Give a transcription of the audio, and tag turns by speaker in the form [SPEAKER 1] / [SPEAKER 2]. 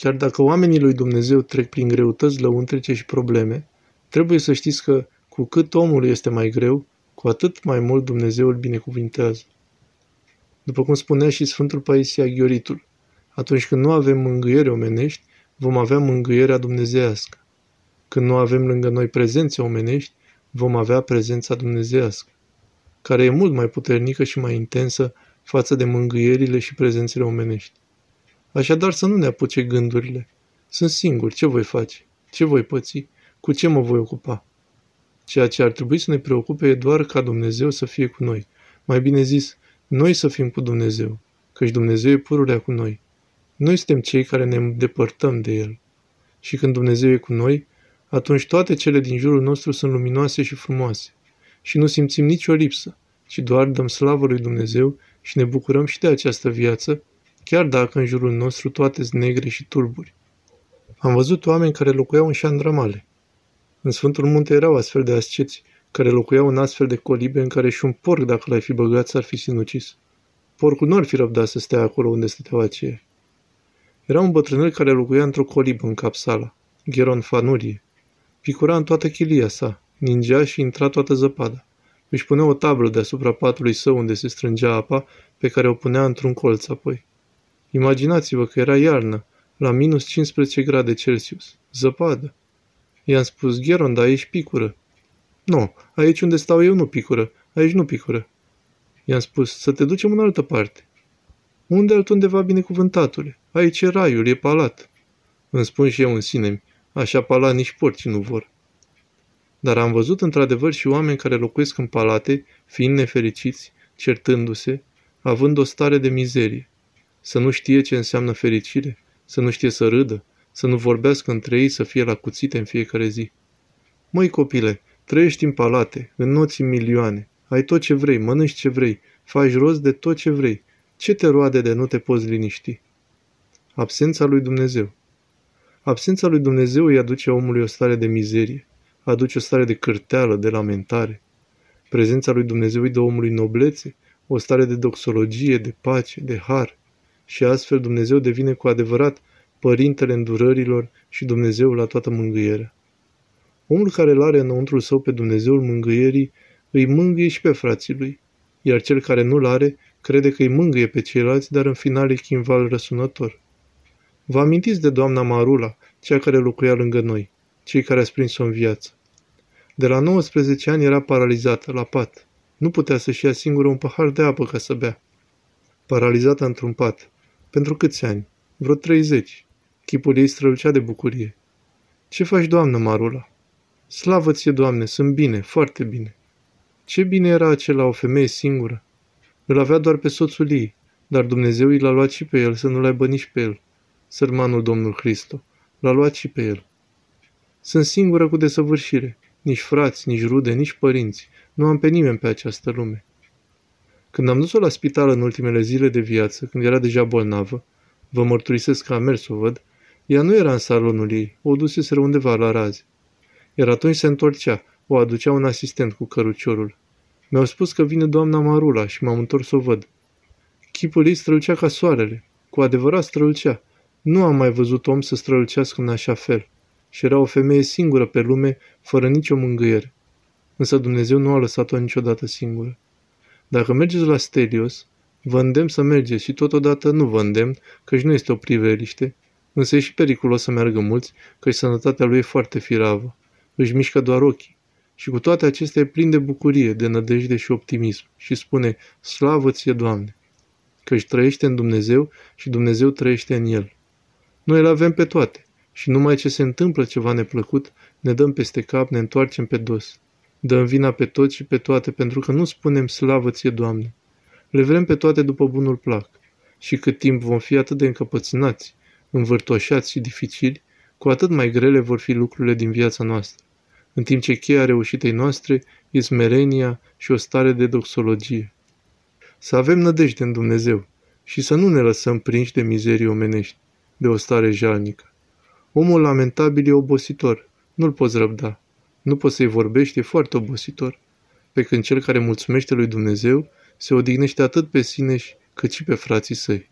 [SPEAKER 1] Chiar dacă oamenii lui Dumnezeu trec prin greutăți lăuntrice și probleme, trebuie să știți că cu cât omul este mai greu, cu atât mai mult Dumnezeu îl binecuvintează. După cum spunea și Sfântul Paisia Ghioritul, atunci când nu avem mângâiere omenești, vom avea mângâierea dumnezească. Când nu avem lângă noi prezențe omenești, vom avea prezența dumnezească, care e mult mai puternică și mai intensă față de mângâierile și prezențele omenești. Așadar să nu ne apuce gândurile. Sunt singur, ce voi face? Ce voi păți? Cu ce mă voi ocupa? Ceea ce ar trebui să ne preocupe e doar ca Dumnezeu să fie cu noi. Mai bine zis, noi să fim cu Dumnezeu, căci Dumnezeu e pururea cu noi. Noi suntem cei care ne îndepărtăm de El. Și când Dumnezeu e cu noi, atunci toate cele din jurul nostru sunt luminoase și frumoase. Și nu simțim nicio lipsă, ci doar dăm slavă lui Dumnezeu și ne bucurăm și de această viață, chiar dacă în jurul nostru toate sunt negre și turburi. Am văzut oameni care locuiau în șandramale. În Sfântul Munte erau astfel de asceți, care locuiau în astfel de colibe în care și un porc, dacă l-ai fi băgat, s-ar fi sinucis. Porcul nu ar fi răbdat să stea acolo unde stăteau aceia. Era un bătrânel care locuia într-o colibă în capsala, Gheron Fanurie. Picura în toată chilia sa, ningea și intra toată zăpada. Își punea o tablă deasupra patului său unde se strângea apa, pe care o punea într-un colț apoi. Imaginați-vă că era iarnă, la minus 15 grade Celsius. Zăpadă. I-am spus, Gheron, dar aici picură. Nu, aici unde stau eu nu picură, aici nu picură. I-am spus, să te ducem în altă parte. Unde altundeva binecuvântatule? Aici e raiul, e palat. Îmi spun și eu în sine, așa palat nici porci nu vor. Dar am văzut într-adevăr și oameni care locuiesc în palate, fiind nefericiți, certându-se, având o stare de mizerie. Să nu știe ce înseamnă fericire, să nu știe să râdă, să nu vorbească între ei, să fie la cuțite în fiecare zi. Măi copile, trăiești în palate, noți în milioane, ai tot ce vrei, mănânci ce vrei, faci rost de tot ce vrei. Ce te roade de nu te poți liniști? Absența lui Dumnezeu. Absența lui Dumnezeu îi aduce omului o stare de mizerie, aduce o stare de cârteală, de lamentare. Prezența lui Dumnezeu îi dă omului noblețe, o stare de doxologie, de pace, de har. Și astfel Dumnezeu devine cu adevărat Părintele îndurărilor și Dumnezeu la toată mângâierea. Omul care îl are înăuntrul său pe Dumnezeul mângâierii îi mângâie și pe frații lui, iar cel care nu-l are crede că îi mângâie pe ceilalți, dar în final e chimval răsunător. Vă amintiți de doamna Marula, cea care locuia lângă noi, cei care a prins-o în viață. De la 19 ani era paralizată, la pat. Nu putea să-și ia singură un pahar de apă ca să bea. Paralizată într-un pat. Pentru câți ani? Vreo 30. Chipul ei strălucea de bucurie. Ce faci, doamnă Marula? Slavă ție, Doamne, sunt bine, foarte bine. Ce bine era acela o femeie singură. Îl avea doar pe soțul ei, dar Dumnezeu i l-a luat și pe el să nu-l aibă nici pe el. Sărmanul Domnul Hristo. L-a luat și pe el. Sunt singură cu desăvârșire. Nici frați, nici rude, nici părinți. Nu am pe nimeni pe această lume. Când am dus-o la spital în ultimele zile de viață, când era deja bolnavă, vă mărturisesc că am mers să o văd, ea nu era în salonul ei, o dusese undeva la raze. Iar atunci se întorcea, o aducea un asistent cu căruciorul. Mi-au spus că vine doamna Marula și m-am întors să o văd. Chipul ei strălucea ca soarele. Cu adevărat strălucea. Nu am mai văzut om să strălucească în așa fel. Și era o femeie singură pe lume, fără nicio mângâiere. Însă Dumnezeu nu a lăsat-o niciodată singură. Dacă mergeți la Stelios, vă îndemn să mergeți și totodată nu vă îndemn, căci nu este o priveliște, însă e și periculos să meargă mulți, căci sănătatea lui e foarte firavă. Își mișcă doar ochii. Și cu toate acestea e plin de bucurie, de nădejde și optimism și spune, slavă ție, Doamne, că își trăiește în Dumnezeu și Dumnezeu trăiește în El. Noi le avem pe toate și numai ce se întâmplă ceva neplăcut, ne dăm peste cap, ne întoarcem pe dos. Dăm vina pe toți și pe toate pentru că nu spunem slavă ție, Doamne. Le vrem pe toate după bunul plac. Și cât timp vom fi atât de încăpățânați, învârtoșați și dificili, cu atât mai grele vor fi lucrurile din viața noastră în timp ce cheia reușitei noastre e smerenia și o stare de doxologie. Să avem nădejde în Dumnezeu și să nu ne lăsăm prinși de mizerii omenești, de o stare jalnică. Omul lamentabil e obositor, nu-l poți răbda. Nu poți să-i vorbești, e foarte obositor. Pe când cel care mulțumește lui Dumnezeu se odihnește atât pe sine cât și pe frații săi.